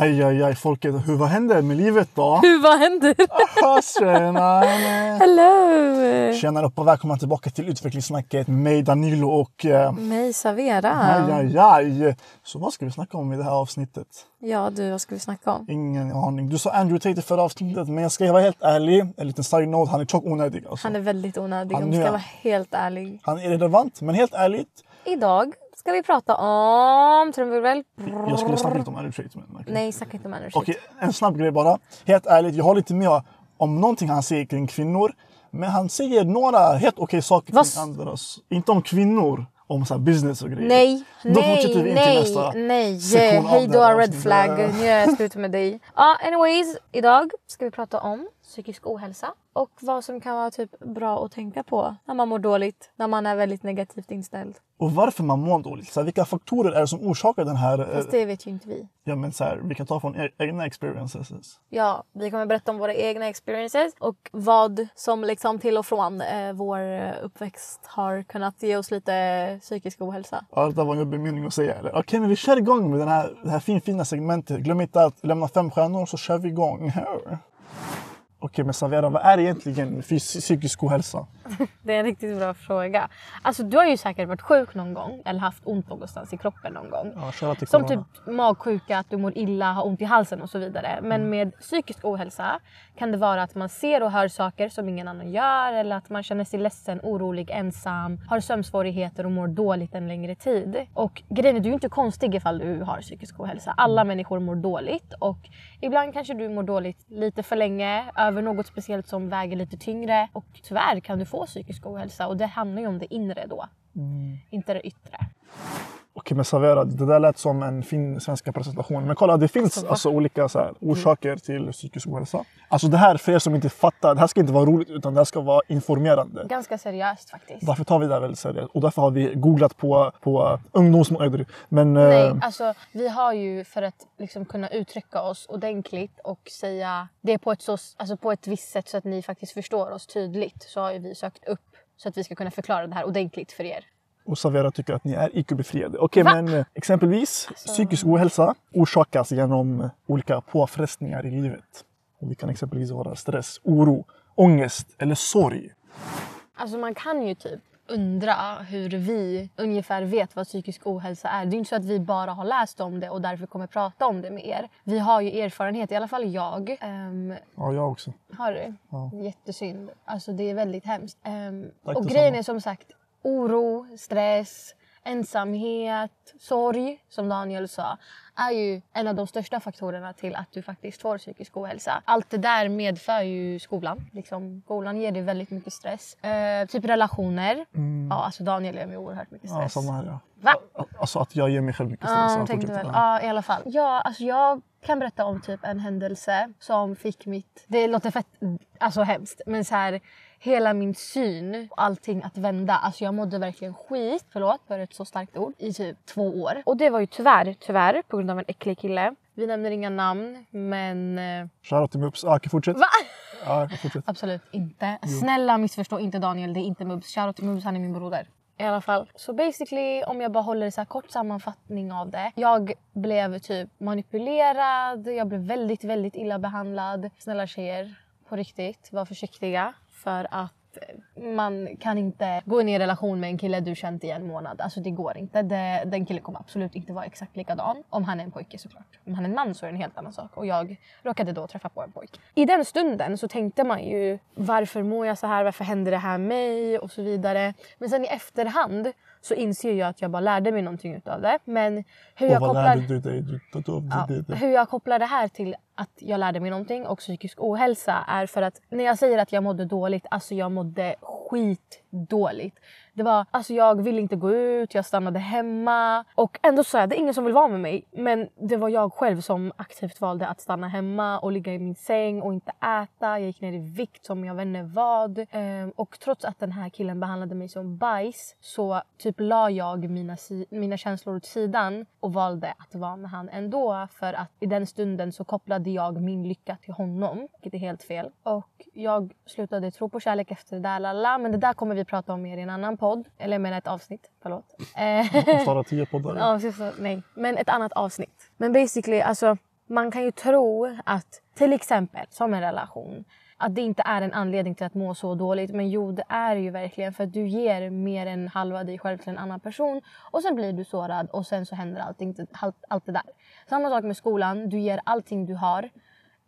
Aj, aj, aj, folket. Hur, vad händer med livet då? Hur, vad händer? Tjena! Hello! Tjena och välkomna tillbaka till utvecklingssnacket med mig Danilo och... Eh, Mig Savera. aj, aj, aj. Så vad ska vi snacka om i det här avsnittet? Ja du, vad ska vi snacka om? Ingen aning. Du sa Andrew Tate i förra avsnittet, men jag ska vara helt ärlig. En liten side note, han är tjock onödig. Alltså. Han är väldigt onödig Han om jag ska vara helt ärlig. han är relevant, men helt ärligt. Idag ska vi prata om trumvirvel. Jag skulle snacka lite om Tate. Men, okej. Nej, snacka inte om energy. Okej, en snabb grej bara. Helt ärligt, jag håller inte med om någonting han säger kring kvinnor. Men han säger några helt okej saker Vad kring andras. Inte om kvinnor, om så här business och grejer. Nej, Då nej, vi in nej, nästa nej. Hej då red flag. Nu är jag slut med dig. Ja, anyways. Idag ska vi prata om psykisk ohälsa och vad som kan vara typ bra att tänka på när man mår dåligt, när man är väldigt negativt inställd. Och varför man mår dåligt. Så här, vilka faktorer är det som orsakar den här... eh, Fast det vet ju inte vi. Ja, men så här, vi kan ta från e- egna experiences. Ja, vi kommer berätta om våra egna experiences och vad som liksom till och från eh, vår eh, uppväxt har kunnat ge oss lite psykisk ohälsa. Ja, det där var en jobbig mening att säga. eller? Okej, men vi kör igång med den här, det här fin, fina segmentet. Glöm inte att lämna fem stjärnor så kör vi igång. Okej, men Savera, vad är egentligen psykisk ohälsa? Det är en riktigt bra fråga. Alltså du har ju säkert varit sjuk någon gång eller haft ont någonstans i kroppen någon gång. Ja, till Som typ magsjuka, att du mår illa, har ont i halsen och så vidare. Men med psykisk ohälsa kan det vara att man ser och hör saker som ingen annan gör eller att man känner sig ledsen, orolig, ensam, har sömnsvårigheter och mår dåligt en längre tid. Och grejen är, du är inte konstig ifall du har psykisk ohälsa. Alla människor mår dåligt och ibland kanske du mår dåligt lite för länge över något speciellt som väger lite tyngre och tyvärr kan du få psykisk ohälsa och det handlar ju om det inre då. Inte det yttre. Okej, men Savera, det där lät som en fin svenska presentation. Men kolla, det finns va? alltså olika så här, orsaker till psykisk ohälsa. Alltså det här, för er som inte fattar, det här ska inte vara roligt utan det här ska vara informerande. Ganska seriöst faktiskt. Därför tar vi det här väldigt seriöst. Och därför har vi googlat på, på ungdomsmål. Men Nej, eh, alltså vi har ju för att liksom kunna uttrycka oss ordentligt och säga det på ett, så, alltså på ett visst sätt så att ni faktiskt förstår oss tydligt så har ju vi sökt upp så att vi ska kunna förklara det här ordentligt för er. Och Savera tycker att ni är IQ-befriade. Okej, Va? men eh, exempelvis psykisk ohälsa orsakas genom olika påfrestningar i livet. Och det kan exempelvis vara stress, oro, ångest eller sorg. Alltså man kan ju typ undra hur vi ungefär vet vad psykisk ohälsa är. Det är inte så att vi bara har läst om det och därför kommer prata om det med er. Vi har ju erfarenhet, i alla fall jag. Ehm, Ja, jag också. Har du? Ja. Jättesynd. Alltså det är väldigt hemskt. Tack och grejen är som sagt oro, stress, ensamhet, sorg som Daniel sa är ju en av de största faktorerna till att du faktiskt får psykisk ohälsa. Allt det där medför ju skolan. Liksom, skolan ger dig väldigt mycket stress. Eh, typ relationer. Ja, alltså Daniel ger mig oerhört mycket Mm. Ja, stress. samma här. Ja. Va? Alltså att jag ger mig själv mycket stress. Ja, tänkte väl. Ja, i alla fall. Ja, alltså jag kan berätta om typ en händelse som fick mitt... Det låter fett alltså hemskt, men så här hela min syn och allting att vända. Alltså jag mådde verkligen skit, förlåt för ett så starkt ord, i typ två år. Och det var ju tyvärr, tyvärr på grund av en äcklig kille. Vi nämner inga namn, men eh, Shoutout till Mups. Ah, fortsätt. Va? Ja, fortsätt. Absolut inte. Snälla missförstå inte Daniel, det är inte Mubs. Shoutout till Mubs, han är min broder. I alla fall. Så basically, om jag bara håller så här kort sammanfattning av det. Jag blev typ manipulerad, jag blev väldigt, väldigt illa behandlad. Snälla tjejer, på riktigt, var försiktiga. För att man kan inte gå in i en relation med en kille du känt i en månad. Alltså det går inte. Det, den killen kommer absolut inte vara exakt likadan. Om han är en pojke såklart. Om han är en man så är det en helt annan sak. Och jag råkade då träffa på en pojke. I den stunden så tänkte man ju varför mår jag så här? Varför händer det här mig? Och så vidare. Men sen i efterhand så inser jag att jag bara lärde mig någonting utav det. Men hur jag kopplar... du dig? Du, Ja, hur jag kopplar det här till att jag lärde mig någonting och psykisk ohälsa är för att när jag säger att jag mådde dåligt, alltså jag mådde skitdåligt. Det var, alltså jag ville inte gå ut, jag stannade hemma och ändå så är det ingen som vill vara med mig. Men det var jag själv som aktivt valde att stanna hemma och ligga i min säng och inte äta. Jag gick ner i vikt som jag vet inte vad. Ehm, och trots att den här killen behandlade mig som bajs så typ la jag mina, si- mina känslor åt sidan och valde att vara med han ändå. För att i den stunden så kopplade jag min lycka till honom, vilket är helt fel. Och jag slutade tro på kärlek efter det där, lala. men det där kommer vi prata om mer i en annan podd. Eller jag menar ett avsnitt, förlåt. Eh, Starta tio poddar. Ja, så, nej. Men ett annat avsnitt. Men basically, alltså man kan ju tro att till exempel som en relation att det inte är en anledning till att må så dåligt. Men jo, det är ju verkligen för att du ger mer än halva dig själv till en annan person och sen blir du sårad och sen så händer allting, allt, allt det där. Samma sak med skolan. Du ger allting du har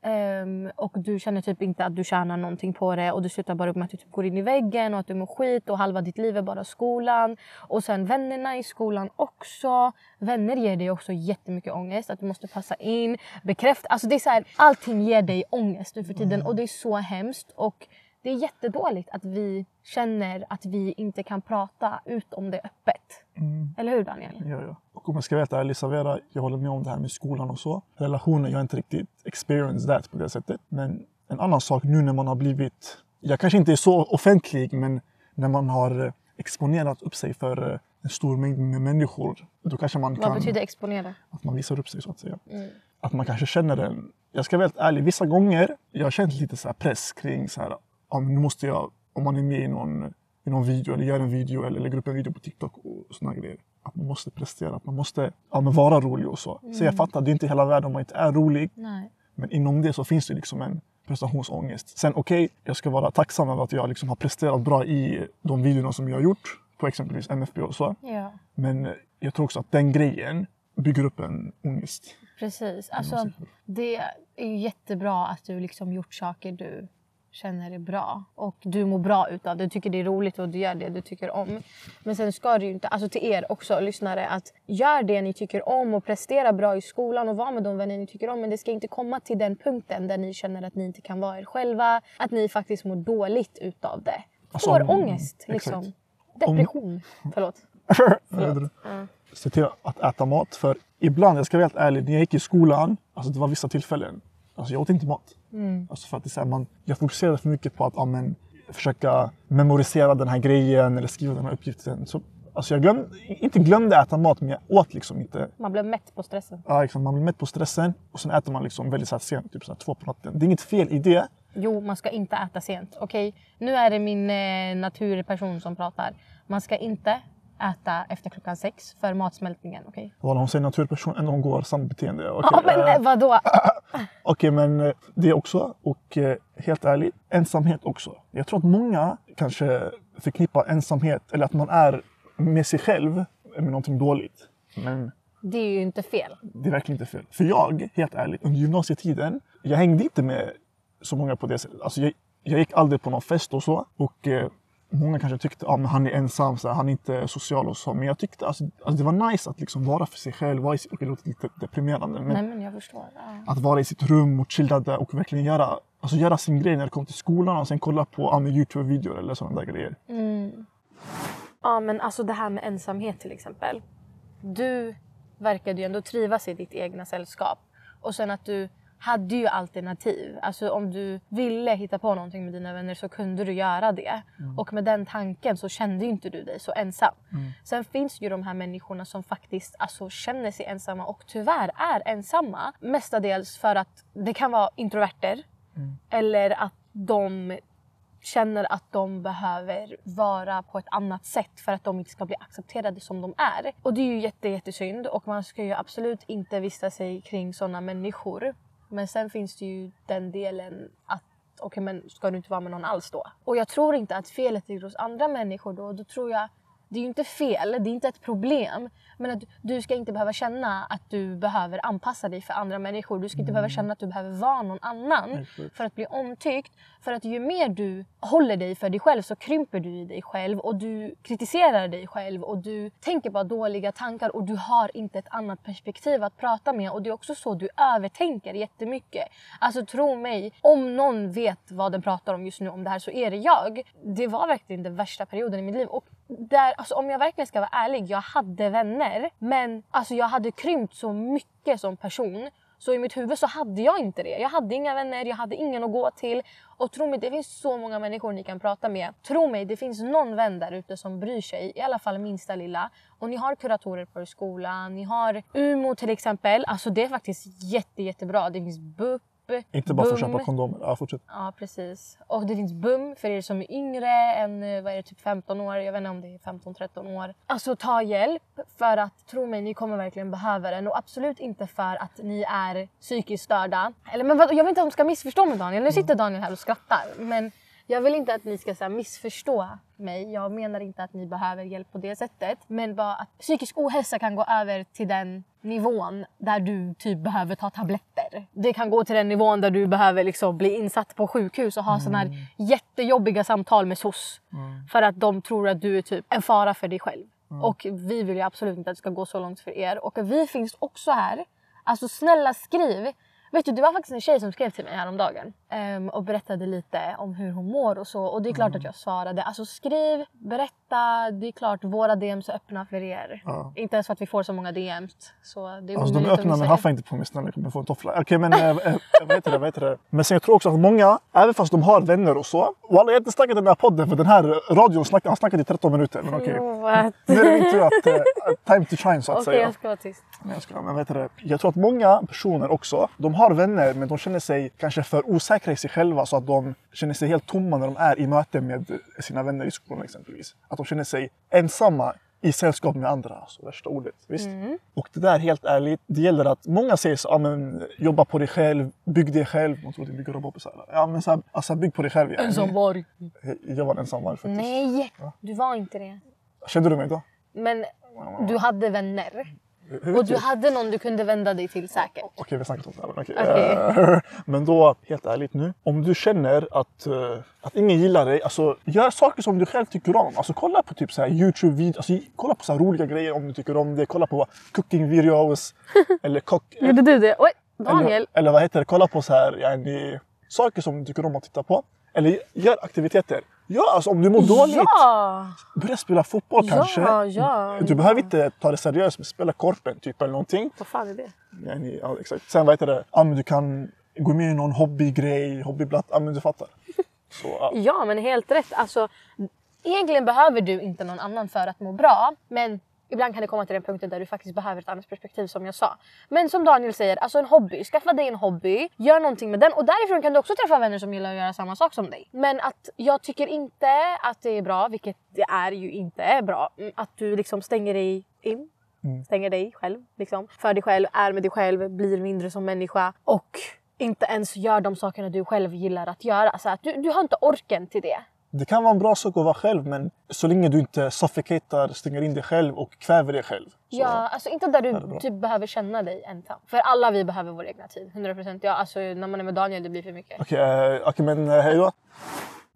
Um, och du känner typ inte att du tjänar någonting på det och du slutar bara upp med att du typ går in i väggen och att du mår skit och halva ditt liv är bara skolan. Och sen vännerna i skolan också. Vänner ger dig också jättemycket ångest. Att du måste passa in, bekräfta. Alltså det är så här, allting ger dig ångest nu för tiden mm. och det är så hemskt. Och det är jättedåligt att vi känner att vi inte kan prata ut om det öppet. Mm. Eller hur Daniel? Ja, ja. Och om jag ska vara helt ärlig Savera, jag håller med om det här med skolan och så. Relationer, jag har inte riktigt experienced that på det sättet. Men en annan sak nu när man har blivit, jag kanske inte är så offentlig, men när man har eh, exponerat upp sig för eh, en stor mängd med människor. Då kanske man Vad kan, betyder exponera? Att man visar upp sig så att säga. Mm. Att man kanske känner en, jag ska vara helt ärlig, vissa gånger jag har känt lite så press kring så här, ja, nu måste jag, om man är med i någon, i någon video eller gör en video eller lägger upp en video på TikTok och såna grejer. Att man måste prestera, att man måste ja, men vara rolig och så. Mm. Så jag mm. fattar, det är inte hela världen om man inte är rolig. Nej. Men inom det så finns det liksom en prestationsångest. Sen okej, okay, jag ska vara tacksam över att jag liksom har presterat bra i de videorna som jag har gjort på exempelvis MFB och så. Ja. Men jag tror också att den grejen bygger upp en ångest. Precis. Alltså, det är jättebra att du liksom gjort saker du känner är bra och du mår bra utav det. Du tycker det är roligt och du gör det du tycker om. Men sen ska det ju inte, alltså till er också lyssnare, att gör det ni tycker om och prestera bra i skolan och var med de vänner ni tycker om. Men det ska inte komma till den punkten där ni känner att ni inte kan vara er själva. Att ni faktiskt mår dåligt utav det. Får alltså, ångest liksom. Depression. Om... Förlåt. Förlåt. Ja. Se till att äta mat. För ibland, jag ska vara helt ärlig, när jag gick i skolan, alltså det var vissa tillfällen Alltså jag åt inte mat. Mm. Alltså för att det är så här, man, jag fokuserade för mycket på att ja, men, försöka memorisera den här grejen eller skriva den här uppgiften. Så, alltså jag glömde, inte glömde äta mat, men jag åt liksom inte. Man blev mätt på stressen. Ja, liksom, man blir mätt på stressen och sen äter man liksom väldigt så här sent, typ så här, två på natten. Det är inget fel i det. Jo, man ska inte äta sent. Okej, okay? nu är det min eh, naturperson som pratar. Man ska inte äta efter klockan sex för matsmältningen. Okay? Well, hon säger naturperson, ändå hon går samma beteende. Okay. Ja, men uh, vadå? Okej, okay, men eh, det också. Och helt ärligt, ensamhet också. Jag tror att många kanske förknippar ensamhet, eller att man är med sig själv, med någonting dåligt. Men det är ju inte fel. Det är verkligen inte fel. För jag, helt ärligt, under gymnasietiden, jag hängde inte med så många på det sättet. Alltså jag, jag gick aldrig på någon fest och så. Och eh, Många kanske tyckte att ah, han är ensam, så här, han är inte social och så. Men jag tyckte alltså, alltså det var nice att liksom vara för sig själv. Vara i, det låter lite deprimerande. Men, Nej, men jag förstår. Ja. Att vara i sitt rum och chilla där och verkligen göra, alltså göra sin grej när det kommer till skolan och sen kolla på ah, Youtube-videor eller sådana där grejer. Mm. Ja men alltså det här med ensamhet till exempel. Du verkade ju ändå trivas i ditt egna sällskap. Och sen att du hade ju alternativ. Alltså om du ville hitta på någonting med dina vänner så kunde du göra det. Mm. Och med den tanken så kände inte du dig så ensam. Mm. Sen finns ju de här människorna som faktiskt alltså, känner sig ensamma och tyvärr är ensamma. Mestadels för att det kan vara introverter mm. eller att de känner att de behöver vara på ett annat sätt för att de inte ska bli accepterade som de är. Och det är ju jätte, jättesynd och man ska ju absolut inte vista sig kring sådana människor. Men sen finns det ju den delen att okej okay, men ska du inte vara med någon alls då? Och jag tror inte att felet ligger hos andra människor då. Då tror jag det är ju inte fel, det är inte ett problem. Men att du ska inte behöva känna att du behöver anpassa dig för andra människor. Du ska inte mm. behöva känna att du behöver vara någon annan för att bli omtyckt. För att ju mer du håller dig för dig själv så krymper du i dig själv och du kritiserar dig själv och du tänker bara dåliga tankar och du har inte ett annat perspektiv att prata med. Och det är också så du övertänker jättemycket. Alltså tro mig, om någon vet vad den pratar om just nu om det här så är det jag. Det var verkligen den värsta perioden i mitt liv. Och där, alltså, om jag verkligen ska vara ärlig, jag hade vänner. Men alltså, jag hade krympt så mycket som person. Så i mitt huvud så hade jag inte det. Jag hade inga vänner, jag hade ingen att gå till. Och tro mig, det finns så många människor ni kan prata med. Tro mig, det finns någon vän där ute som bryr sig. I alla fall minsta lilla. Och ni har kuratorer på er skola, ni har UMO till exempel. Alltså det är faktiskt jätte, jättebra. Det finns BUP, inte bara för att köpa kondomer. Ja, fortsätt. Ja, precis. Och det finns BUM för er som är yngre än eh, vad är det, typ 15 år. Jag vet inte om det är 15-13 år. Alltså ta hjälp för att tro mig, ni kommer verkligen behöva den. Och absolut inte för att ni är psykiskt störda. Eller men vad, jag vill inte att de ska missförstå mig Daniel. Nu sitter Daniel här och skrattar. Men jag vill inte att ni ska så här, missförstå mig. Jag menar inte att ni behöver hjälp på det sättet. Men bara att psykisk ohälsa kan gå över till den nivån där du typ behöver ta tabletter. Det kan gå till den nivån där du behöver liksom bli insatt på sjukhus och ha mm. såna här jättejobbiga samtal med SOS. Mm. För att de tror att du är typ en fara för dig själv. Mm. Och vi vill ju absolut inte att det ska gå så långt för er. Och vi finns också här. Alltså snälla skriv. Vet du, det var faktiskt en tjej som skrev till mig häromdagen um, och berättade lite om hur hon mår och så. Och det är klart mm. att jag svarade. Alltså skriv, berätta. Det är klart våra DMs är öppna för er. Ja. Inte ens för att vi får så många DMs. Så det är alltså, de är öppna men haffa inte på mig snälla. Jag kommer få en toffla. Okej okay, men äh, äh, vad heter det? Vad heter det? Men sen jag tror också att många, även fast de har vänner och så. Och alla har inte snackat i den här podden för den här radion snack, har snackat i 13 minuter. Men okej. Okay. Nu är det min tur att uh, time to shine så att okay, säga. Okej jag ska vara tyst. Nej, jag, ska, men vad heter det? jag tror att många personer också, de har vänner men de känner sig kanske för osäkra i sig själva så att de känner sig helt tomma när de är i möte med sina vänner i skolan exempelvis. Att de känner sig ensamma i sällskap med andra. Alltså värsta ordet. Visst? Mm. Och det där helt ärligt, det gäller att många säger så, ah, men, jobba på dig själv, bygg dig själv. Man tror att det bygger robotar. Ja men så här, alltså, bygg på dig själv. Ja. Ensamvarg. Jag var en ensamvarg faktiskt. Nej, ja. du var inte det. Kände du mig då? Men du hade vänner. Och du hade någon du kunde vända dig till säkert? Okej, okay, vi snackar om det. Okay. Okay. Men då, helt ärligt nu. Om du känner att, uh, att ingen gillar dig, alltså gör saker som du själv tycker om. Alltså kolla på typ så Youtube-videos, alltså, kolla på så roliga grejer om du tycker om det. Kolla på cooking videos. eller kock... Gjorde du det? Oj, Daniel! Eller, eller vad heter det? Kolla på så här, yani, saker som du tycker om att titta på. Eller gör aktiviteter. Ja, alltså om du mår dåligt. Ja. Börja spela fotboll ja, kanske. Ja, du behöver inte ta det seriöst, men spela korpen typ eller någonting. Vad fan är det? Ja, ni, ja exakt. Sen vad heter det? Ja, men du kan gå med i någon hobbygrej, hobbyblatt. Ja, men du fattar. Så, ja. ja, men helt rätt. Alltså, egentligen behöver du inte någon annan för att må bra. Men Ibland kan det komma till den punkten där du faktiskt behöver ett annat perspektiv som jag sa. Men som Daniel säger, alltså en hobby. Skaffa dig en hobby, gör någonting med den och därifrån kan du också träffa vänner som gillar att göra samma sak som dig. Men att jag tycker inte att det är bra, vilket det är ju inte bra, mm, att du liksom stänger dig in. Mm. Stänger dig själv liksom. För dig själv, är med dig själv, blir mindre som människa och inte ens gör de sakerna du själv gillar att göra. Så att du, du har inte orken till det. Det kan vara en bra sak att vara själv men så länge du inte suffocatar, stänger in dig själv och kväver dig själv. Ja, alltså inte där du typ behöver känna dig ensam. För alla vi behöver vår egna tid. 100%. Ja, alltså när man är med Daniel det blir för mycket. Okej, uh, okay, men uh, hej då.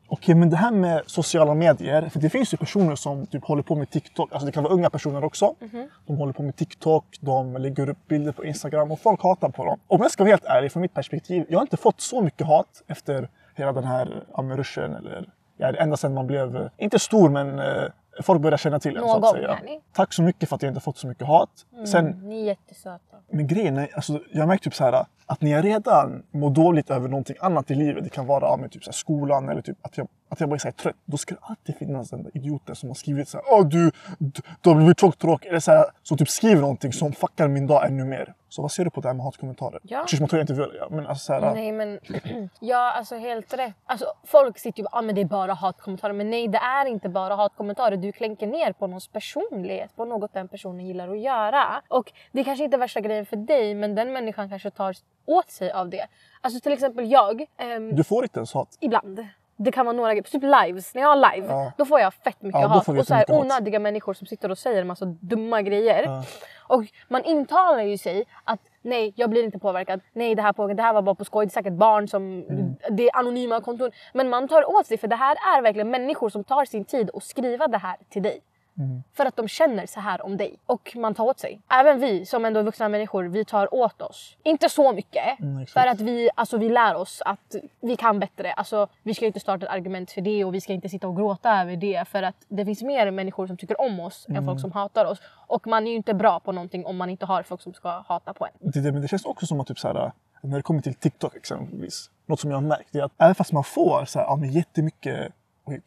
Okej, men det här med sociala medier. För det finns ju personer som typ håller på med TikTok. Alltså det kan vara unga personer också. -hmm. De håller på med TikTok, de lägger upp bilder på Instagram och folk hatar på dem. Om jag ska vara helt ärlig, från mitt perspektiv. Jag har inte fått så mycket hat efter hela den här ruschen eller ja, ända sedan man blev, inte stor men eh, folk började känna till en. Någon så att säga. Tack så mycket för att jag inte fått så mycket hat. Mm, Sen, ni är jättesöta. Men grejen är, alltså, jag märker typ så här, att när jag redan mår dåligt över någonting annat i livet, det kan vara ja, typ så här, skolan eller typ att jag, att jag bara är så trött, då ska det alltid finnas den där idioten som har skrivit så här, Åh, du, du, har blivit tråkig, eller så här, som typ skriver någonting som fuckar min dag ännu mer. Så vad ser du på det här med hatkommentarer? Ja. tror jag inte vill, ja, men alltså, så här, Nej men, ja alltså helt rätt. Alltså, folk sitter ju och ah, men det är bara hatkommentarer. Men nej det är inte bara hatkommentarer. Du klänker ner på någons personlighet, på något den personen gillar att göra. Och det kanske inte är värsta grejen för dig men den människan kanske tar åt sig av det. Alltså till exempel jag. Ehm, du får inte ens hat? Ibland. Det kan vara några grejer. Typ lives. När jag har live, ja. då får jag fett mycket ja, hat. Och så här onödiga hat. människor som sitter och säger en massa dumma grejer. Ja. Och man intalar ju sig att nej, jag blir inte påverkad. Nej, det här, påverkad. det här var bara på skoj. Det är säkert barn som... Mm. Det är anonyma konton. Men man tar åt sig för det här är verkligen människor som tar sin tid att skriva det här till dig. Mm. För att de känner så här om dig. Och man tar åt sig. Även vi som ändå är vuxna människor, vi tar åt oss. Inte så mycket. Mm, för att vi, alltså, vi lär oss att vi kan bättre. Alltså, vi ska inte starta ett argument för det och vi ska inte sitta och gråta över det. För att det finns mer människor som tycker om oss mm. än folk som hatar oss. Och man är ju inte bra på någonting om man inte har folk som ska hata på en. Det, men det känns också som att typ så här, när det kommer till TikTok exempelvis. Något som jag har märkt är att även fast man får så här, ja, men jättemycket,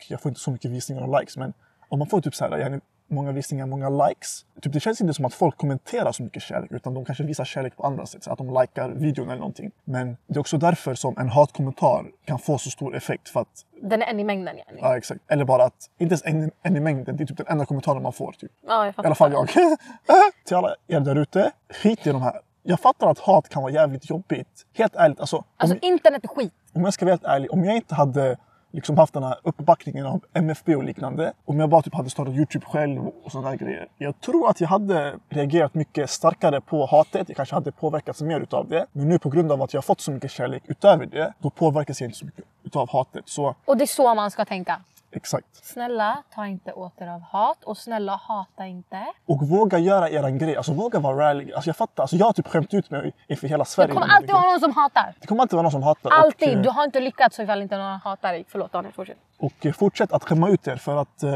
jag får inte så mycket visningar och likes, men om man får typ så här, många visningar, många likes. Typ, det känns inte som att folk kommenterar så mycket kärlek utan de kanske visar kärlek på andra sätt. Så att de likar videon eller någonting. Men det är också därför som en hatkommentar kan få så stor effekt. För att, Den är en i mängden yani. ja, exakt. Eller bara att, inte ens en, en i mängden, det är typ den enda kommentaren man får. Typ. Ja, jag I fattar. alla fall jag. Till alla er där ute, skit i de här. Jag fattar att hat kan vara jävligt jobbigt. Helt ärligt, alltså, Alltså om, internet är skit. om jag ska vara helt ärlig, om jag inte hade liksom haft den här uppbackningen av MFB och liknande. Om jag bara typ hade startat Youtube själv och sådana där grejer. Jag tror att jag hade reagerat mycket starkare på hatet. Jag kanske hade påverkats mer utav det. Men nu på grund av att jag har fått så mycket kärlek utöver det, då påverkas jag inte så mycket utav hatet. Så Och det är så man ska tänka exakt. Snälla, ta inte åt er av hat och snälla hata inte. Och våga göra eran grej. Alltså våga vara rally. Alltså jag fattar. Alltså jag har typ skämt ut mig inför hela Sverige. Det kommer alltid vara någon som hatar. Det kommer alltid vara någon som hatar. Alltid! Och, eh, Du har inte lyckats ifall inte någon hatar dig. Förlåt Daniel, fortsätt. Och eh, fortsätt att skämma ut er för att eh,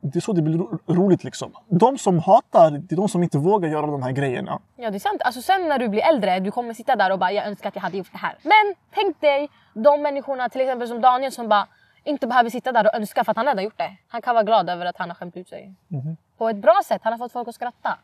det är så det blir ro- roligt liksom. De som hatar, det är de som inte vågar göra de här grejerna. Ja det är sant. Alltså sen när du blir äldre, du kommer sitta där och bara jag önskar att jag hade gjort det här. Men tänk dig de människorna till exempel som Daniel som bara inte behöver sitta där och önska för att han redan gjort det. Han kan vara glad över att han har skämt ut sig. På ett bra sätt, han har fått folk att skratta.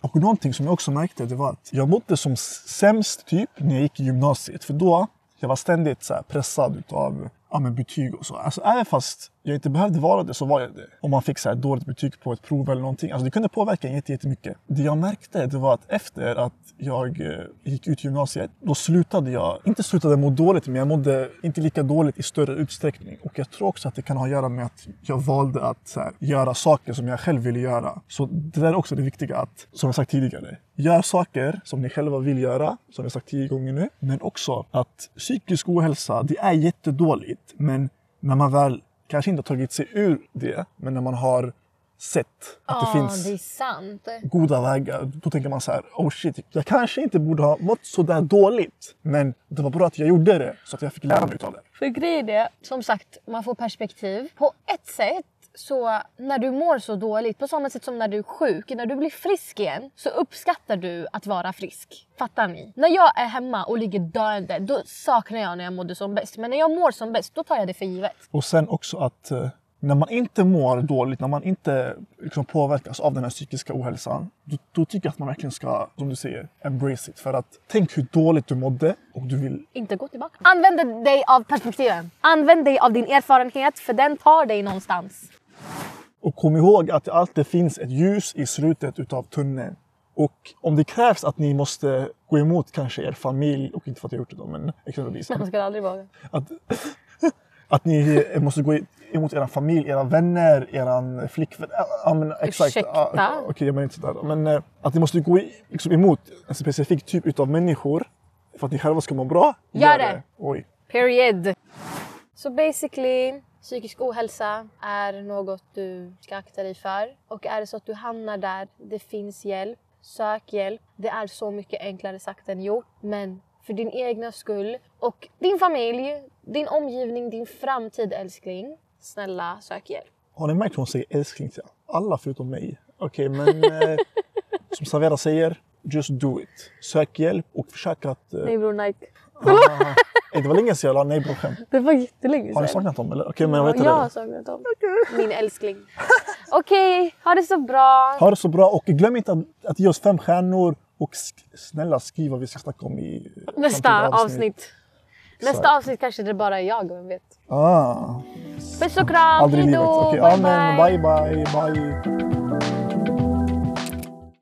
Och någonting som jag också märkte det var att jag mådde som sämst typ när jag gick i gymnasiet. För då jag var ständigt så pressad utav ja, betyg och så. Alltså, även fast jag inte behövde vara det så var jag det. Om man fick så här dåligt betyg på ett prov eller någonting. Alltså, det kunde påverka en jättemycket. Det jag märkte det var att efter att jag eh, gick ut gymnasiet, då slutade jag, inte slutade må dåligt, men jag mådde inte lika dåligt i större utsträckning. Och jag tror också att det kan ha att göra med att jag valde att så här, göra saker som jag själv ville göra. Så det där är också det viktiga, att, som jag sagt tidigare, gör saker som ni själva vill göra, som jag sagt tio gånger nu. Men också att psykisk ohälsa, det är jättedåligt. Men när man väl kanske inte har tagit sig ur det, men när man har sett att det finns det goda vägar. Då tänker man så här, oh shit, jag kanske inte borde ha mått så där dåligt. Men det var bra att jag gjorde det så att jag fick lära mig av det. För grejen är, som sagt, man får perspektiv. På ett sätt, så när du mår så dåligt, på samma sätt som när du är sjuk, när du blir frisk igen, så uppskattar du att vara frisk. Fattar ni? När jag är hemma och ligger döende, då saknar jag när jag mådde som bäst. Men när jag mår som bäst, då tar jag det för givet. Och sen också att eh, när man inte mår dåligt, när man inte liksom, påverkas av den här psykiska ohälsan, då, då tycker jag att man verkligen ska, som du säger, embrace it. För att tänk hur dåligt du mådde och du vill Inte gå tillbaka. Använd dig av perspektiven. Använd dig av din erfarenhet, för den tar dig någonstans. Och kom ihåg att det alltid finns ett ljus i slutet utav tunneln. Och om det krävs att ni måste gå emot kanske er familj, och inte för att jag gjort det då, men exempelvis. Man ska aldrig våga. Att, att ni måste gå emot era familj, era vänner, eran flickvän. Ja, men exakt. Ursäkta? Ja, Okej, jag menar inte sådär. Men eh, att ni måste gå liksom emot en specifik typ utav människor för att ni själva ska må bra. Gör det. Oj. Period. Så basically, psykisk ohälsa är något du ska akta dig för. Och är det så att du hamnar där, det finns hjälp. Sök hjälp. Det är så mycket enklare sagt än gjort. Men för din egna skull och din familj, din omgivning, din framtid älskling. Snälla, sök hjälp. Har ni märkt hur hon säger älskling till alla förutom mig? Okej, men eh, som Savera säger, just do it. Sök hjälp och försök att... Eh, Nej bror, Nike. ah, det var länge sedan jag la nej bro skämt. Det var jättelänge Har ni sedan. saknat dem eller? Okej, men jag vet jag har saknat dem. Min älskling. Okej, ha det så bra. Ha det så bra och glöm inte att, att ge oss fem stjärnor och sk- snälla skriv vad vi ska snacka om i Nästa framtida avsnitt. Nästa avsnitt kanske det bara är jag, vem vet. Ah, Puss och kram, aldrig i livet. hejdå, Okej, bye bye. Bye, bye, bye.